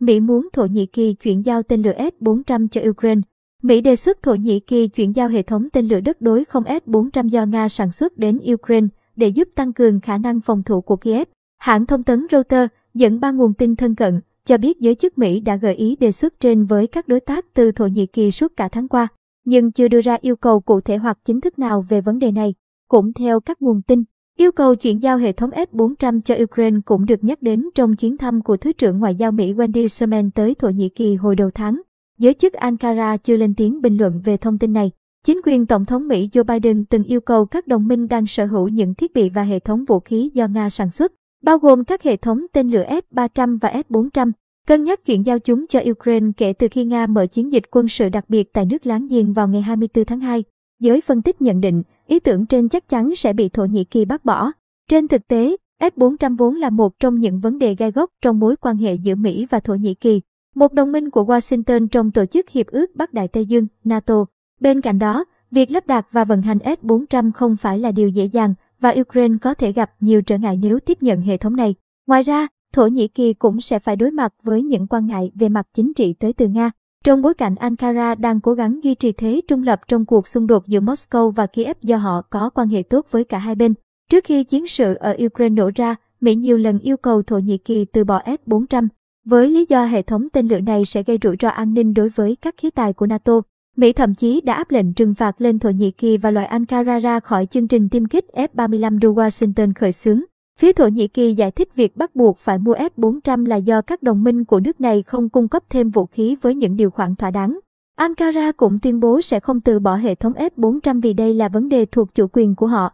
Mỹ muốn Thổ Nhĩ Kỳ chuyển giao tên lửa S-400 cho Ukraine. Mỹ đề xuất Thổ Nhĩ Kỳ chuyển giao hệ thống tên lửa đất đối không S-400 do Nga sản xuất đến Ukraine để giúp tăng cường khả năng phòng thủ của Kiev. Hãng thông tấn Reuters dẫn ba nguồn tin thân cận cho biết giới chức Mỹ đã gợi ý đề xuất trên với các đối tác từ Thổ Nhĩ Kỳ suốt cả tháng qua, nhưng chưa đưa ra yêu cầu cụ thể hoặc chính thức nào về vấn đề này. Cũng theo các nguồn tin, yêu cầu chuyển giao hệ thống S-400 cho Ukraine cũng được nhắc đến trong chuyến thăm của Thứ trưởng Ngoại giao Mỹ Wendy Sherman tới Thổ Nhĩ Kỳ hồi đầu tháng. Giới chức Ankara chưa lên tiếng bình luận về thông tin này. Chính quyền Tổng thống Mỹ Joe Biden từng yêu cầu các đồng minh đang sở hữu những thiết bị và hệ thống vũ khí do Nga sản xuất, bao gồm các hệ thống tên lửa S-300 và S-400, cân nhắc chuyển giao chúng cho Ukraine kể từ khi Nga mở chiến dịch quân sự đặc biệt tại nước láng giềng vào ngày 24 tháng 2. Giới phân tích nhận định, ý tưởng trên chắc chắn sẽ bị Thổ Nhĩ Kỳ bác bỏ. Trên thực tế, F400 vốn là một trong những vấn đề gai góc trong mối quan hệ giữa Mỹ và Thổ Nhĩ Kỳ, một đồng minh của Washington trong Tổ chức Hiệp ước Bắc Đại Tây Dương, NATO. Bên cạnh đó, việc lắp đặt và vận hành S-400 không phải là điều dễ dàng và Ukraine có thể gặp nhiều trở ngại nếu tiếp nhận hệ thống này. Ngoài ra, Thổ Nhĩ Kỳ cũng sẽ phải đối mặt với những quan ngại về mặt chính trị tới từ Nga. Trong bối cảnh Ankara đang cố gắng duy trì thế trung lập trong cuộc xung đột giữa Moscow và Kiev do họ có quan hệ tốt với cả hai bên. Trước khi chiến sự ở Ukraine nổ ra, Mỹ nhiều lần yêu cầu Thổ Nhĩ Kỳ từ bỏ S-400, với lý do hệ thống tên lửa này sẽ gây rủi ro an ninh đối với các khí tài của NATO. Mỹ thậm chí đã áp lệnh trừng phạt lên Thổ Nhĩ Kỳ và loại Ankara ra khỏi chương trình tiêm kích F-35 do Washington khởi xướng. Phía Thổ Nhĩ Kỳ giải thích việc bắt buộc phải mua F-400 là do các đồng minh của nước này không cung cấp thêm vũ khí với những điều khoản thỏa đáng. Ankara cũng tuyên bố sẽ không từ bỏ hệ thống F-400 vì đây là vấn đề thuộc chủ quyền của họ.